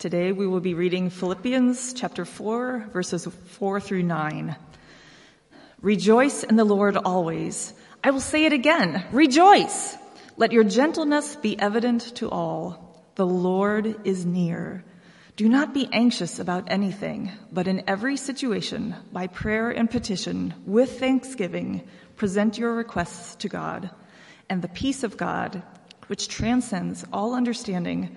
Today we will be reading Philippians chapter 4, verses 4 through 9. Rejoice in the Lord always. I will say it again. Rejoice. Let your gentleness be evident to all. The Lord is near. Do not be anxious about anything, but in every situation, by prayer and petition, with thanksgiving, present your requests to God. And the peace of God, which transcends all understanding,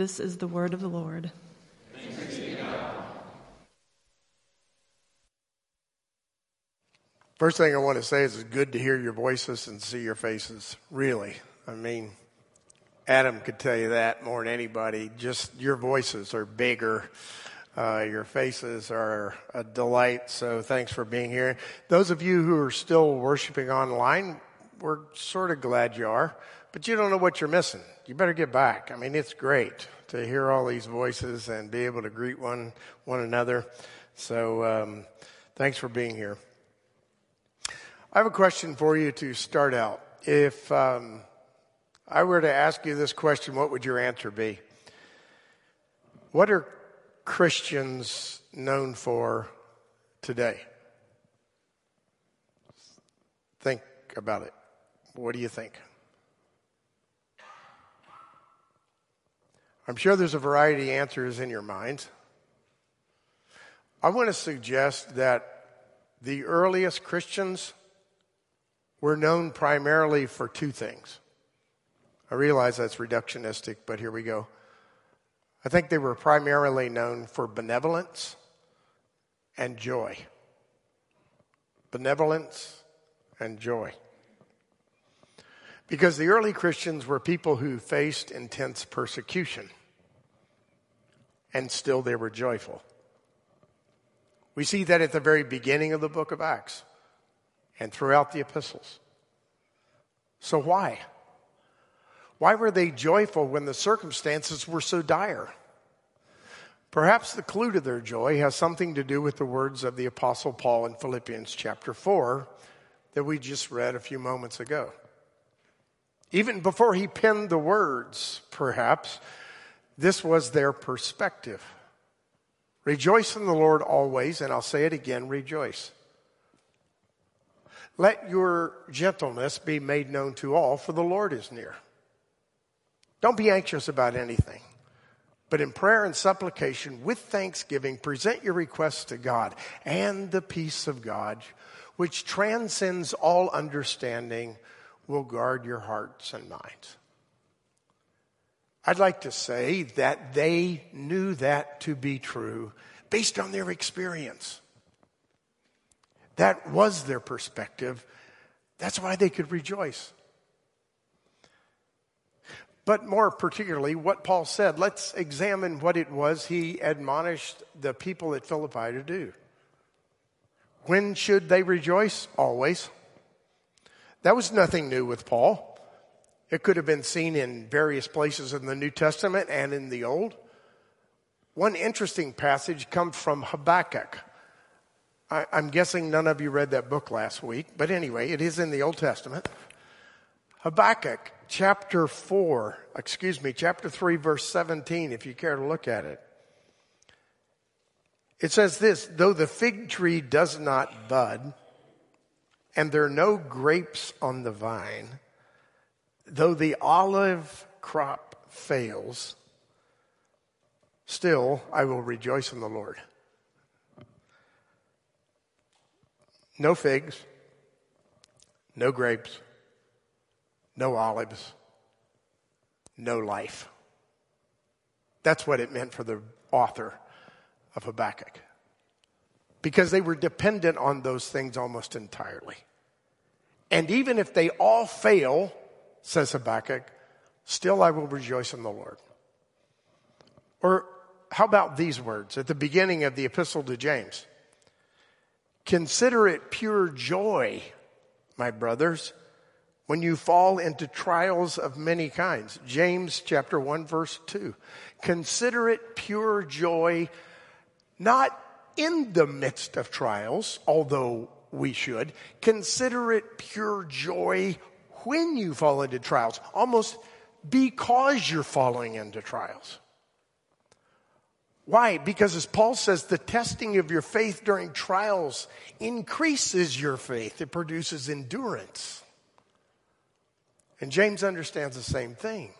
This is the word of the Lord. First thing I want to say is it's good to hear your voices and see your faces. Really. I mean, Adam could tell you that more than anybody. Just your voices are bigger. Uh, your faces are a delight. So thanks for being here. Those of you who are still worshiping online, we're sort of glad you are, but you don't know what you're missing you better get back. I mean, it's great to hear all these voices and be able to greet one one another. So, um, thanks for being here. I have a question for you to start out. If um, I were to ask you this question, what would your answer be? What are Christians known for today? Think about it. What do you think? I'm sure there's a variety of answers in your mind. I want to suggest that the earliest Christians were known primarily for two things. I realize that's reductionistic, but here we go. I think they were primarily known for benevolence and joy. Benevolence and joy. Because the early Christians were people who faced intense persecution and still they were joyful. We see that at the very beginning of the book of Acts and throughout the epistles. So why? Why were they joyful when the circumstances were so dire? Perhaps the clue to their joy has something to do with the words of the apostle Paul in Philippians chapter 4 that we just read a few moments ago. Even before he penned the words, perhaps, this was their perspective. Rejoice in the Lord always, and I'll say it again rejoice. Let your gentleness be made known to all, for the Lord is near. Don't be anxious about anything, but in prayer and supplication with thanksgiving, present your requests to God, and the peace of God, which transcends all understanding, will guard your hearts and minds. I'd like to say that they knew that to be true based on their experience. That was their perspective. That's why they could rejoice. But more particularly, what Paul said, let's examine what it was he admonished the people at Philippi to do. When should they rejoice? Always. That was nothing new with Paul. It could have been seen in various places in the New Testament and in the Old. One interesting passage comes from Habakkuk. I, am guessing none of you read that book last week, but anyway, it is in the Old Testament. Habakkuk chapter 4, excuse me, chapter 3, verse 17, if you care to look at it. It says this, though the fig tree does not bud, and there are no grapes on the vine, though the olive crop fails, still I will rejoice in the Lord. No figs, no grapes, no olives, no life. That's what it meant for the author of Habakkuk. Because they were dependent on those things almost entirely. And even if they all fail, says Habakkuk, still I will rejoice in the Lord. Or how about these words at the beginning of the epistle to James? Consider it pure joy, my brothers, when you fall into trials of many kinds. James chapter 1 verse 2. Consider it pure joy, not in the midst of trials, although we should. Consider it pure joy when you fall into trials, almost because you're falling into trials. Why? Because as Paul says, the testing of your faith during trials increases your faith. It produces endurance. And James understands the same thing.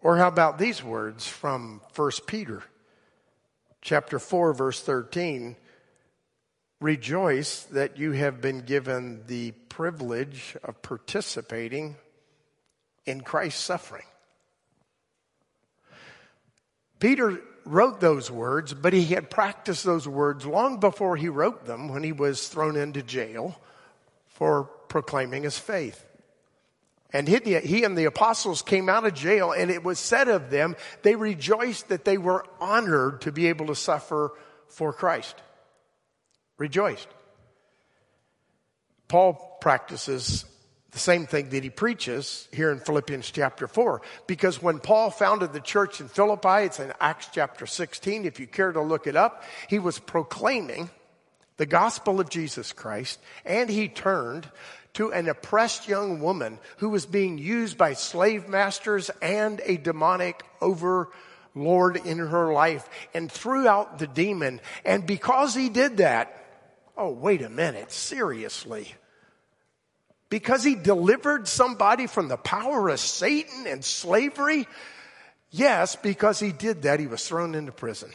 Or how about these words from 1 Peter chapter 4 verse 13? Rejoice that you have been given the privilege of participating in Christ's suffering. Peter wrote those words, but he had practiced those words long before he wrote them when he was thrown into jail for proclaiming his faith. And he and the apostles came out of jail, and it was said of them, they rejoiced that they were honored to be able to suffer for Christ. Rejoiced. Paul practices the same thing that he preaches here in Philippians chapter 4. Because when Paul founded the church in Philippi, it's in Acts chapter 16, if you care to look it up, he was proclaiming the gospel of Jesus Christ, and he turned to an oppressed young woman who was being used by slave masters and a demonic overlord in her life and threw out the demon. And because he did that, oh, wait a minute, seriously. Because he delivered somebody from the power of Satan and slavery? Yes, because he did that, he was thrown into prison.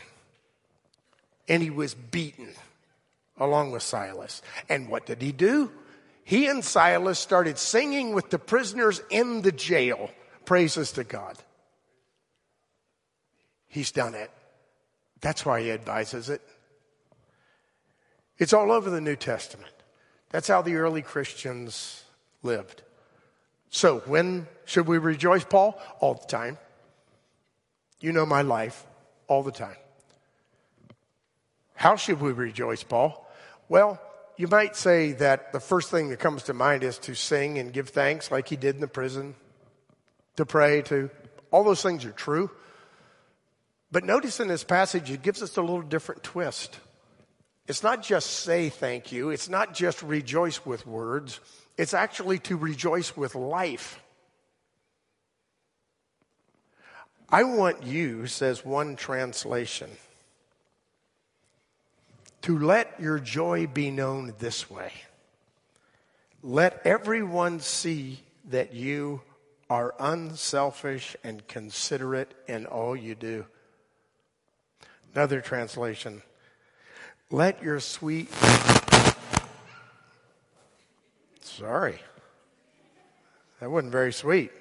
And he was beaten along with Silas. And what did he do? He and Silas started singing with the prisoners in the jail. Praises to God. He's done it. That's why he advises it. It's all over the New Testament. That's how the early Christians lived. So, when should we rejoice, Paul? All the time. You know my life, all the time. How should we rejoice, Paul? Well, you might say that the first thing that comes to mind is to sing and give thanks like he did in the prison, to pray, to all those things are true. But notice in this passage, it gives us a little different twist. It's not just say thank you, it's not just rejoice with words. It's actually to rejoice with life. I want you, says one translation, to let your joy be known this way. Let everyone see that you are unselfish and considerate in all you do. Another translation, let your sweet Sorry. That wasn't very sweet.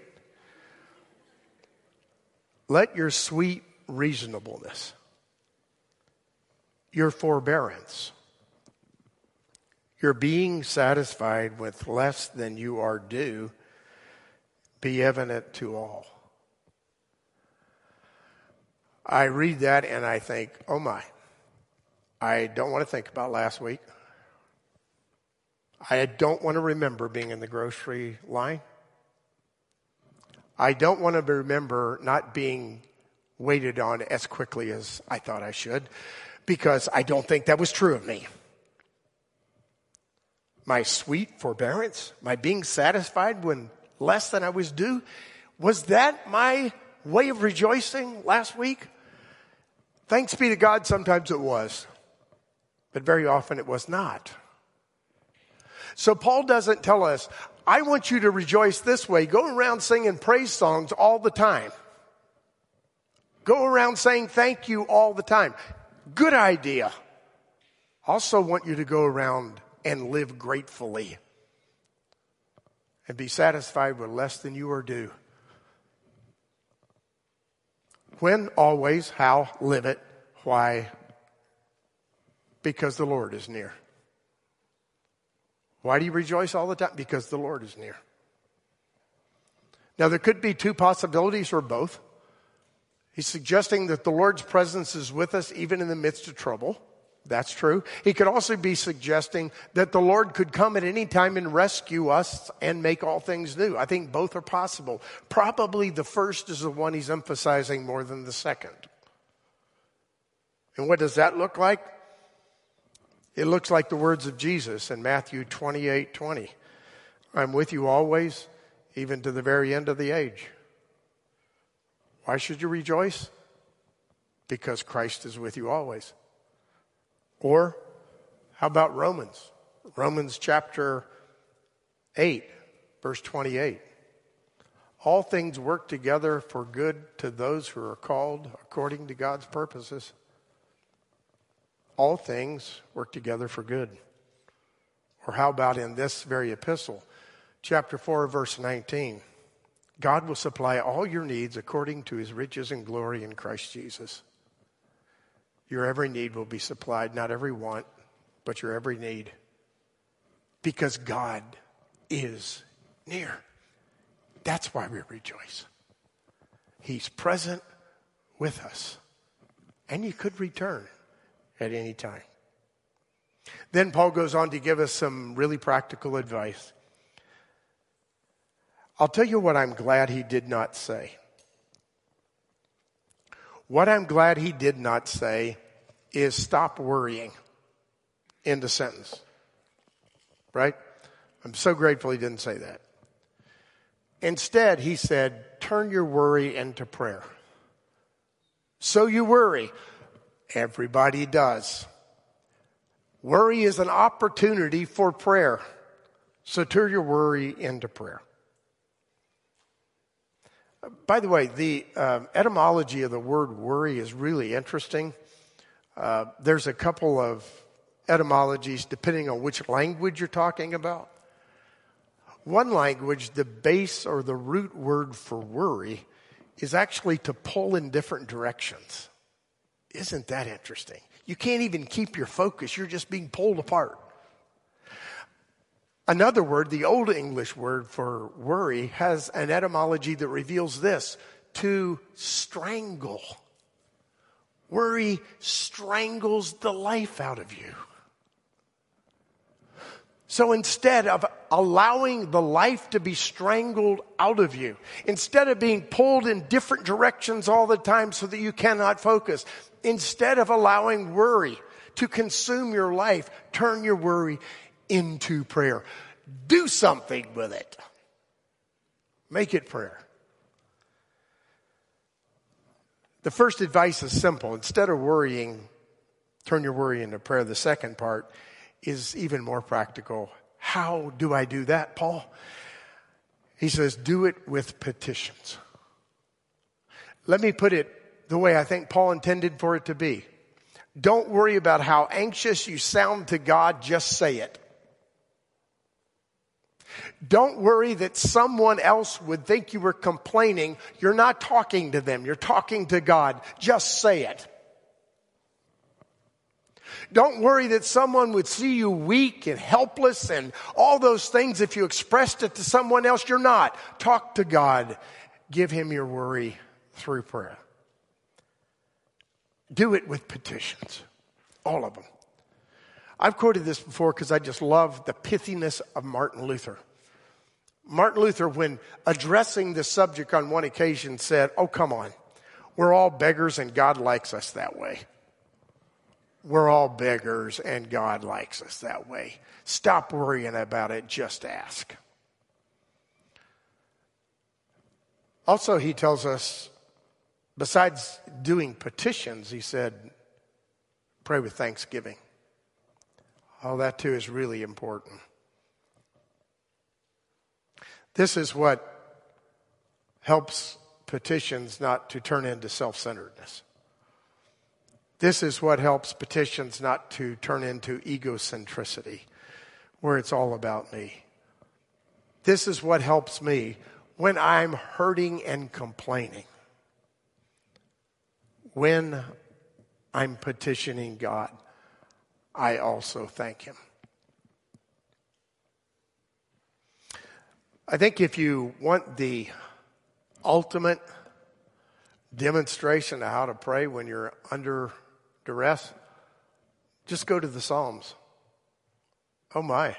Let your sweet reasonableness, your forbearance, your being satisfied with less than you are due be evident to all. I read that and I think, oh my, I don't want to think about last week. I don't want to remember being in the grocery line. I don't want to remember not being waited on as quickly as I thought I should because I don't think that was true of me. My sweet forbearance, my being satisfied when less than I was due, was that my way of rejoicing last week? Thanks be to God, sometimes it was, but very often it was not. So Paul doesn't tell us, I want you to rejoice this way. Go around singing praise songs all the time. Go around saying thank you all the time. Good idea. Also want you to go around and live gratefully and be satisfied with less than you are due. When, always, how, live it, why? Because the Lord is near. Why do you rejoice all the time? Because the Lord is near. Now, there could be two possibilities or both. He's suggesting that the Lord's presence is with us even in the midst of trouble. That's true. He could also be suggesting that the Lord could come at any time and rescue us and make all things new. I think both are possible. Probably the first is the one he's emphasizing more than the second. And what does that look like? It looks like the words of Jesus in Matthew 28 20. I'm with you always, even to the very end of the age. Why should you rejoice? Because Christ is with you always. Or how about Romans? Romans chapter 8, verse 28. All things work together for good to those who are called according to God's purposes. All things work together for good. Or how about in this very epistle, chapter 4, verse 19? God will supply all your needs according to his riches and glory in Christ Jesus. Your every need will be supplied, not every want, but your every need. Because God is near. That's why we rejoice. He's present with us. And you could return at any time. Then Paul goes on to give us some really practical advice. I'll tell you what I'm glad he did not say. What I'm glad he did not say is stop worrying in the sentence. Right? I'm so grateful he didn't say that. Instead, he said, turn your worry into prayer. So you worry. Everybody does. Worry is an opportunity for prayer. So turn your worry into prayer. By the way, the um, etymology of the word worry is really interesting. Uh, there's a couple of etymologies depending on which language you're talking about. One language, the base or the root word for worry is actually to pull in different directions. Isn't that interesting? You can't even keep your focus, you're just being pulled apart. Another word, the Old English word for worry, has an etymology that reveals this to strangle. Worry strangles the life out of you. So instead of allowing the life to be strangled out of you, instead of being pulled in different directions all the time so that you cannot focus, instead of allowing worry to consume your life, turn your worry into prayer. Do something with it. Make it prayer. The first advice is simple. Instead of worrying, turn your worry into prayer. The second part is even more practical. How do I do that, Paul? He says, do it with petitions. Let me put it the way I think Paul intended for it to be. Don't worry about how anxious you sound to God, just say it. Don't worry that someone else would think you were complaining. You're not talking to them. You're talking to God. Just say it. Don't worry that someone would see you weak and helpless and all those things if you expressed it to someone else. You're not. Talk to God. Give Him your worry through prayer. Do it with petitions. All of them. I've quoted this before because I just love the pithiness of Martin Luther. Martin Luther, when addressing the subject on one occasion, said, Oh, come on. We're all beggars and God likes us that way. We're all beggars and God likes us that way. Stop worrying about it, just ask. Also, he tells us, besides doing petitions, he said, pray with thanksgiving. All that too is really important. This is what helps petitions not to turn into self centeredness. This is what helps petitions not to turn into egocentricity, where it's all about me. This is what helps me when I'm hurting and complaining. When I'm petitioning God, I also thank Him. I think if you want the ultimate demonstration of how to pray when you're under duress, just go to the Psalms. Oh my,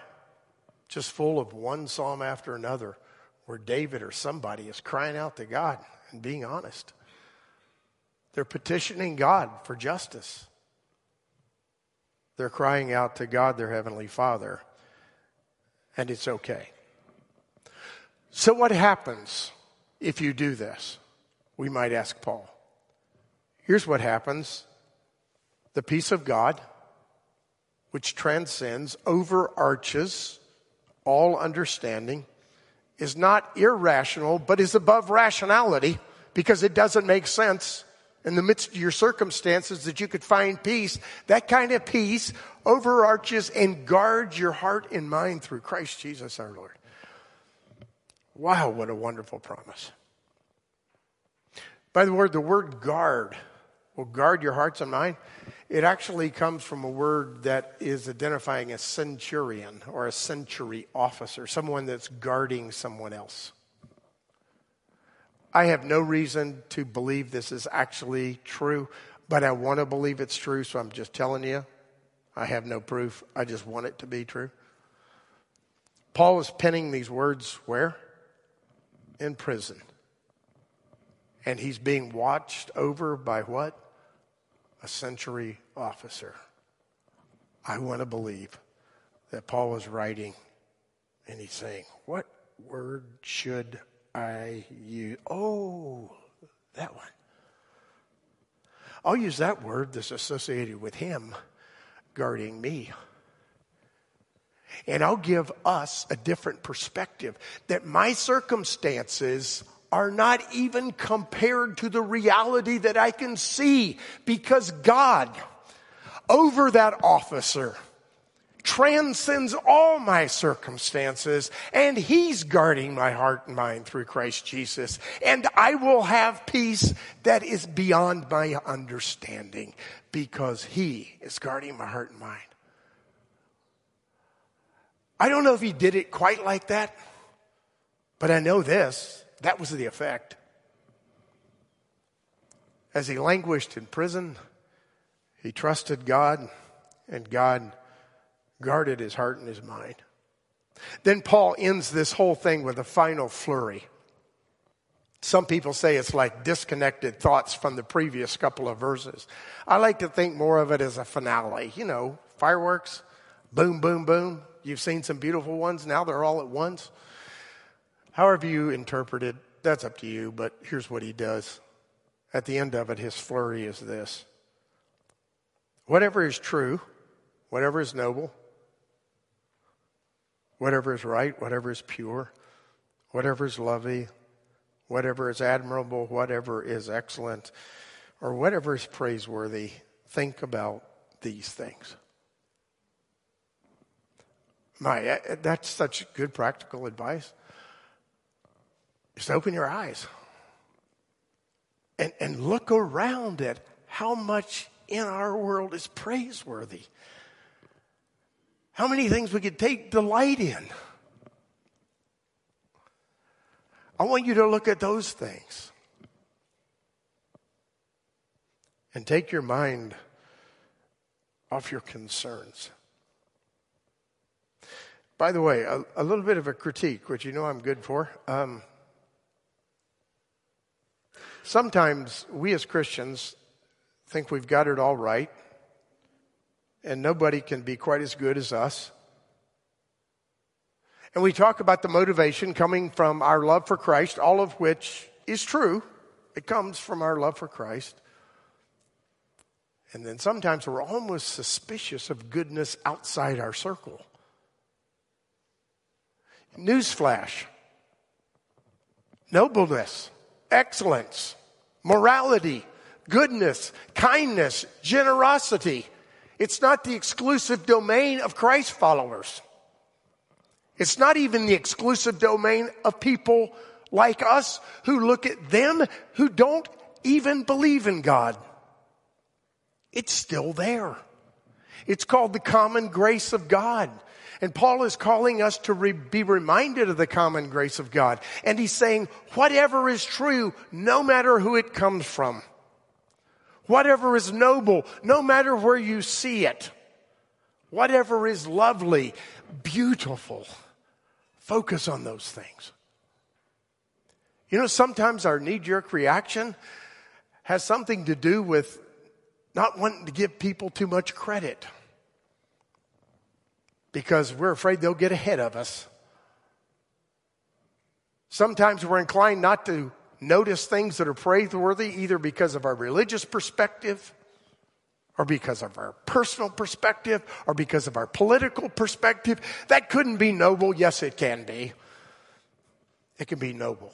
just full of one psalm after another where David or somebody is crying out to God and being honest. They're petitioning God for justice. They're crying out to God, their Heavenly Father, and it's okay. So, what happens if you do this? We might ask Paul. Here's what happens the peace of God, which transcends, overarches all understanding, is not irrational, but is above rationality because it doesn't make sense in the midst of your circumstances that you could find peace. That kind of peace overarches and guards your heart and mind through Christ Jesus our Lord. Wow, what a wonderful promise. By the word, the word guard will guard your hearts and mind. It actually comes from a word that is identifying a centurion or a century officer, someone that's guarding someone else. I have no reason to believe this is actually true, but I want to believe it's true, so I'm just telling you. I have no proof. I just want it to be true. Paul is penning these words where? In prison. And he's being watched over by what? A century officer. I want to believe that Paul was writing and he's saying, What word should I use? Oh, that one. I'll use that word that's associated with him guarding me. And I'll give us a different perspective that my circumstances are not even compared to the reality that I can see because God, over that officer, transcends all my circumstances and he's guarding my heart and mind through Christ Jesus. And I will have peace that is beyond my understanding because he is guarding my heart and mind. I don't know if he did it quite like that, but I know this that was the effect. As he languished in prison, he trusted God, and God guarded his heart and his mind. Then Paul ends this whole thing with a final flurry. Some people say it's like disconnected thoughts from the previous couple of verses. I like to think more of it as a finale. You know, fireworks, boom, boom, boom. You've seen some beautiful ones. Now they're all at once. However, you interpret it, that's up to you, but here's what he does. At the end of it, his flurry is this whatever is true, whatever is noble, whatever is right, whatever is pure, whatever is lovely, whatever is admirable, whatever is excellent, or whatever is praiseworthy, think about these things. My, eh, eh, that's such good practical advice. Just open your eyes and, and look around at how much in our world is praiseworthy. How many things we could take delight in. I want you to look at those things and take your mind off your concerns. By the way, a, a little bit of a critique, which you know I'm good for. Um, Sometimes we as Christians think we've got it all right, and nobody can be quite as good as us. And we talk about the motivation coming from our love for Christ, all of which is true. It comes from our love for Christ. And then sometimes we're almost suspicious of goodness outside our circle. Newsflash nobleness, excellence, morality, goodness, kindness, generosity. It's not the exclusive domain of Christ followers. It's not even the exclusive domain of people like us who look at them who don't even believe in God. It's still there. It's called the common grace of God. And Paul is calling us to re- be reminded of the common grace of God. And he's saying, whatever is true, no matter who it comes from, whatever is noble, no matter where you see it, whatever is lovely, beautiful, focus on those things. You know, sometimes our knee jerk reaction has something to do with not wanting to give people too much credit because we're afraid they'll get ahead of us. Sometimes we're inclined not to notice things that are praiseworthy either because of our religious perspective or because of our personal perspective or because of our political perspective. That couldn't be noble. Yes, it can be. It can be noble.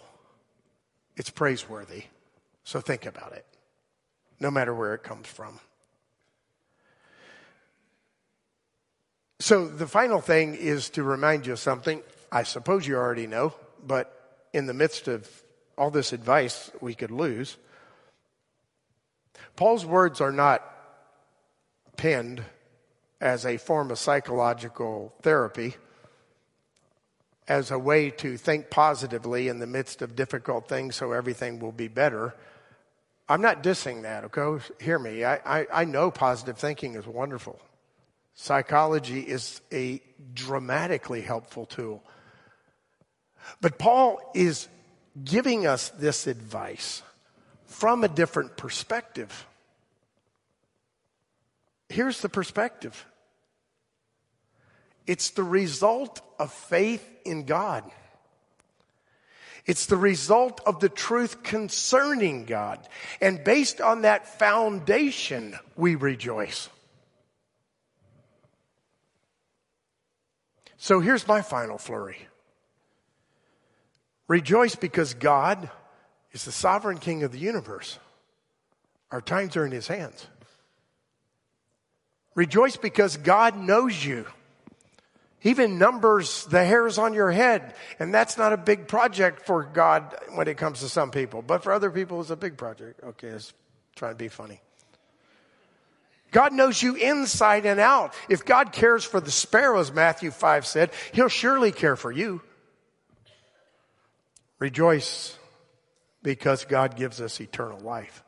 It's praiseworthy. So think about it, no matter where it comes from. So the final thing is to remind you of something I suppose you already know, but in the midst of all this advice we could lose, Paul's words are not penned as a form of psychological therapy, as a way to think positively in the midst of difficult things so everything will be better. I'm not dissing that, okay? Hear me. I, I, I know positive thinking is wonderful. Psychology is a dramatically helpful tool. But Paul is giving us this advice from a different perspective. Here's the perspective it's the result of faith in God. It's the result of the truth concerning God. And based on that foundation, we rejoice. So here's my final flurry. Rejoice because God is the sovereign king of the universe. Our times are in his hands. Rejoice because God knows you. He even numbers the hairs on your head. And that's not a big project for God when it comes to some people. But for other people, it's a big project. Okay, let's try to be funny. God knows you inside and out. If God cares for the sparrows, Matthew 5 said, He'll surely care for you. Rejoice because God gives us eternal life.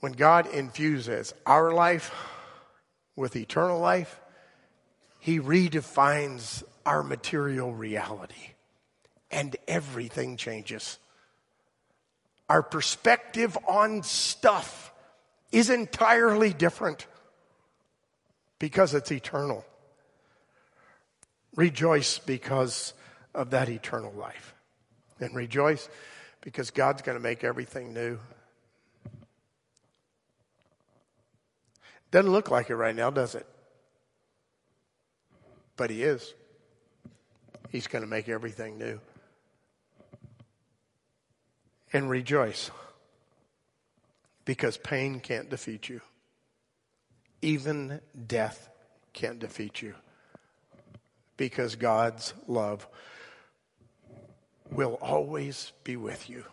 When God infuses our life with eternal life, He redefines our material reality and everything changes. Our perspective on stuff is entirely different because it's eternal. Rejoice because of that eternal life. And rejoice because God's going to make everything new. Doesn't look like it right now, does it? But He is. He's going to make everything new. And rejoice because pain can't defeat you. Even death can't defeat you because God's love will always be with you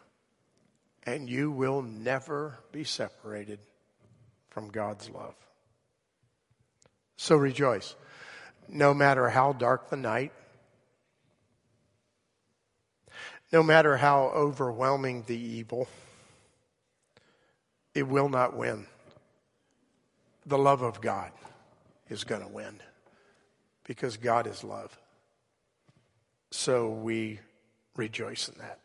and you will never be separated from God's love. So rejoice. No matter how dark the night, no matter how overwhelming the evil, it will not win. The love of God is going to win because God is love. So we rejoice in that.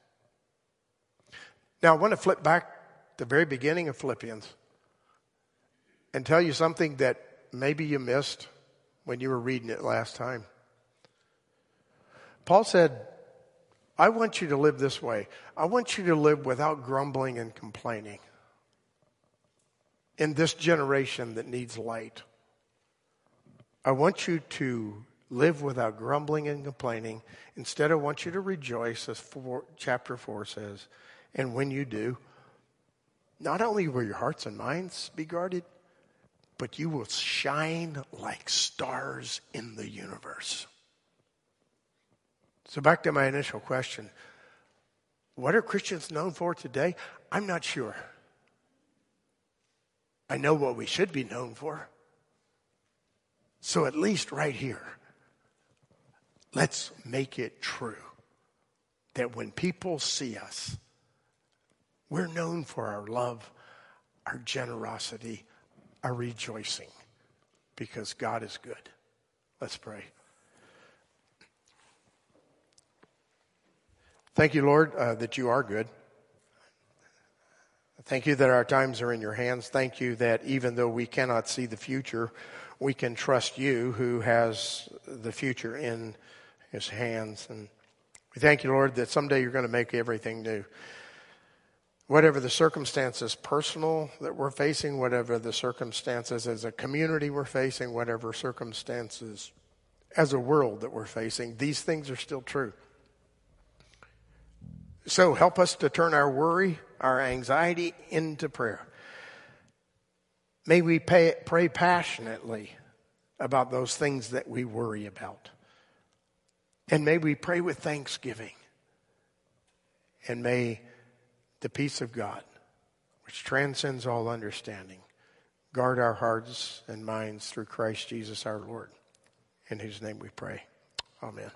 Now, I want to flip back to the very beginning of Philippians and tell you something that maybe you missed when you were reading it last time. Paul said, I want you to live this way. I want you to live without grumbling and complaining in this generation that needs light. I want you to live without grumbling and complaining. Instead, I want you to rejoice, as four, chapter 4 says. And when you do, not only will your hearts and minds be guarded, but you will shine like stars in the universe. So, back to my initial question what are Christians known for today? I'm not sure. I know what we should be known for. So at least right here, let's make it true that when people see us, we're known for our love, our generosity, our rejoicing, because God is good. Let's pray. Thank you, Lord, uh, that you are good. Thank you that our times are in your hands. Thank you that even though we cannot see the future, we can trust you who has the future in his hands. And we thank you, Lord, that someday you're going to make everything new. Whatever the circumstances personal that we're facing, whatever the circumstances as a community we're facing, whatever circumstances as a world that we're facing, these things are still true. So help us to turn our worry our anxiety into prayer. May we pay, pray passionately about those things that we worry about. And may we pray with thanksgiving. And may the peace of God, which transcends all understanding, guard our hearts and minds through Christ Jesus our Lord. In whose name we pray. Amen.